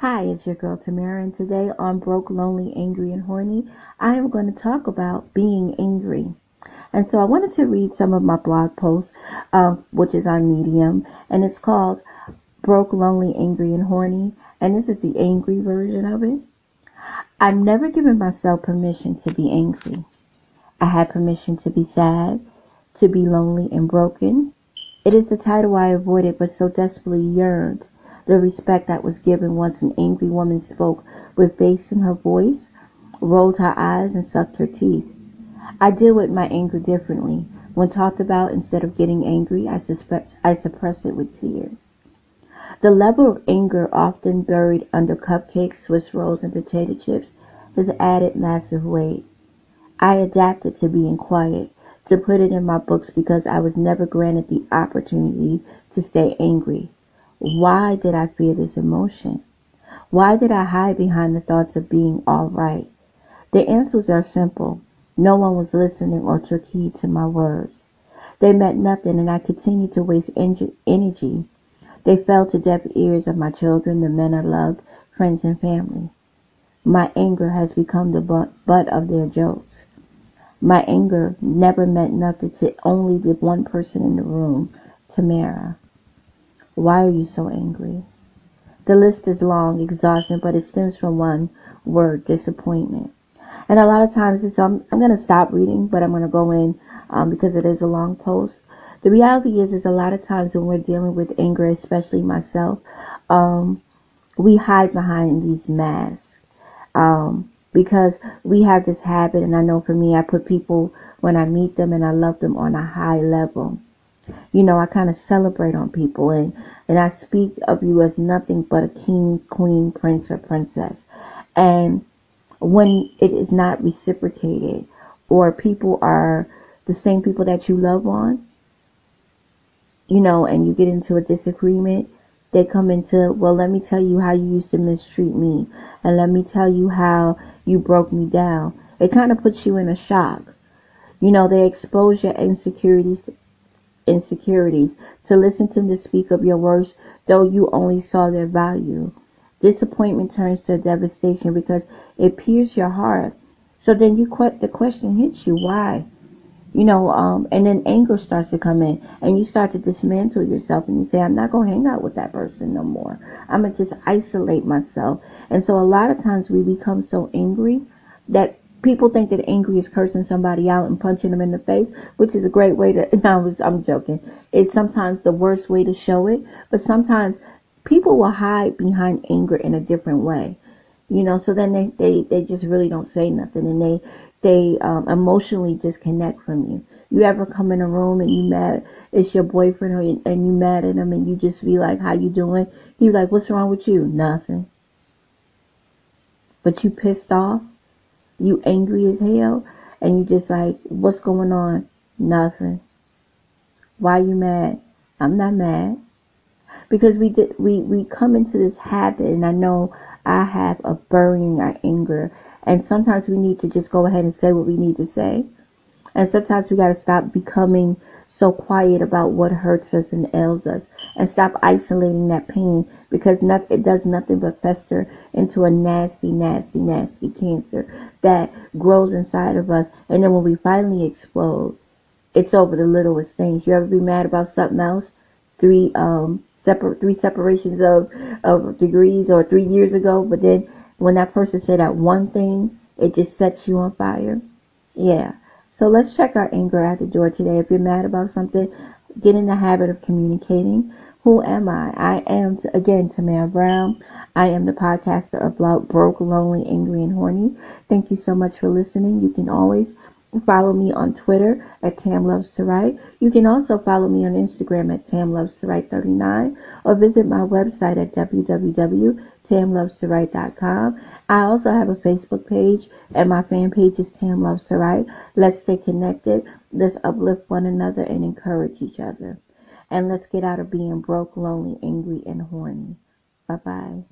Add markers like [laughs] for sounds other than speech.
Hi, it's your girl Tamara, and today on Broke, Lonely, Angry, and Horny, I am going to talk about being angry. And so I wanted to read some of my blog posts, uh, which is on Medium, and it's called Broke, Lonely, Angry, and Horny, and this is the angry version of it. I've never given myself permission to be angry. I had permission to be sad, to be lonely and broken. It is the title I avoided but so desperately yearned the respect that was given once an angry woman spoke with bass in her voice, rolled her eyes, and sucked her teeth. I deal with my anger differently. When talked about, instead of getting angry, I, suspect, I suppress it with tears. The level of anger often buried under cupcakes, Swiss rolls, and potato chips has added massive weight. I adapted to being quiet, to put it in my books because I was never granted the opportunity to stay angry. Why did I fear this emotion? Why did I hide behind the thoughts of being all right? The answers are simple. No one was listening or took heed to my words. They meant nothing, and I continued to waste energy. They fell to deaf ears of my children, the men I loved, friends, and family. My anger has become the butt of their jokes. My anger never meant nothing to only the one person in the room, Tamara. Why are you so angry? The list is long, exhausting, but it stems from one word, disappointment. And a lot of times, I'm, I'm going to stop reading, but I'm going to go in um, because it is a long post. The reality is, is a lot of times when we're dealing with anger, especially myself, um, we hide behind these masks. Um, because we have this habit, and I know for me, I put people when I meet them and I love them on a high level you know, I kind of celebrate on people and, and I speak of you as nothing but a king, queen, prince, or princess. And when it is not reciprocated or people are the same people that you love on, you know, and you get into a disagreement, they come into, well, let me tell you how you used to mistreat me. And let me tell you how you broke me down. It kind of puts you in a shock. You know, they expose your insecurities insecurities, to listen to them speak of your worst, though you only saw their value. Disappointment turns to devastation because it pierces your heart. So then you the question hits you, why? You know, um, and then anger starts to come in, and you start to dismantle yourself, and you say, "I'm not gonna hang out with that person no more. I'm gonna just isolate myself." And so a lot of times we become so angry that people think that angry is cursing somebody out and punching them in the face, which is a great way to. [laughs] No, I'm joking. It's sometimes the worst way to show it, but sometimes people will hide behind anger in a different way. You know, so then they, they, they just really don't say nothing and they, they um, emotionally disconnect from you. You ever come in a room and you mad, it's your boyfriend or, and you mad at him and you just be like, how you doing? He like, what's wrong with you? Nothing. But you pissed off you angry as hell and you just like, what's going on? Nothing. Why you mad? I'm not mad. Because we did, we, we come into this habit and I know I have of burying our uh, anger. And sometimes we need to just go ahead and say what we need to say. And sometimes we got to stop becoming so quiet about what hurts us and ails us and stop isolating that pain because it does nothing but fester into a nasty, nasty, nasty cancer that grows inside of us. And then when we finally explode, it's over the littlest things. You ever be mad about something else? Three, um, separate, three separations of, of degrees or three years ago, but then when that person said that one thing, it just sets you on fire. Yeah. So let's check our anger at the door today. If you're mad about something, get in the habit of communicating. Who am I? I am, again, Tamara Brown. I am the podcaster of Broke, Lonely, Angry, and Horny. Thank you so much for listening. You can always follow me on Twitter at Tam Loves to Write. You can also follow me on Instagram at Tam Loves to Write 39 or visit my website at www.tamlovestowrite.com. I also have a Facebook page and my fan page is Tam Loves to Write. Let's stay connected. Let's uplift one another and encourage each other. And let's get out of being broke, lonely, angry, and horny. Bye bye.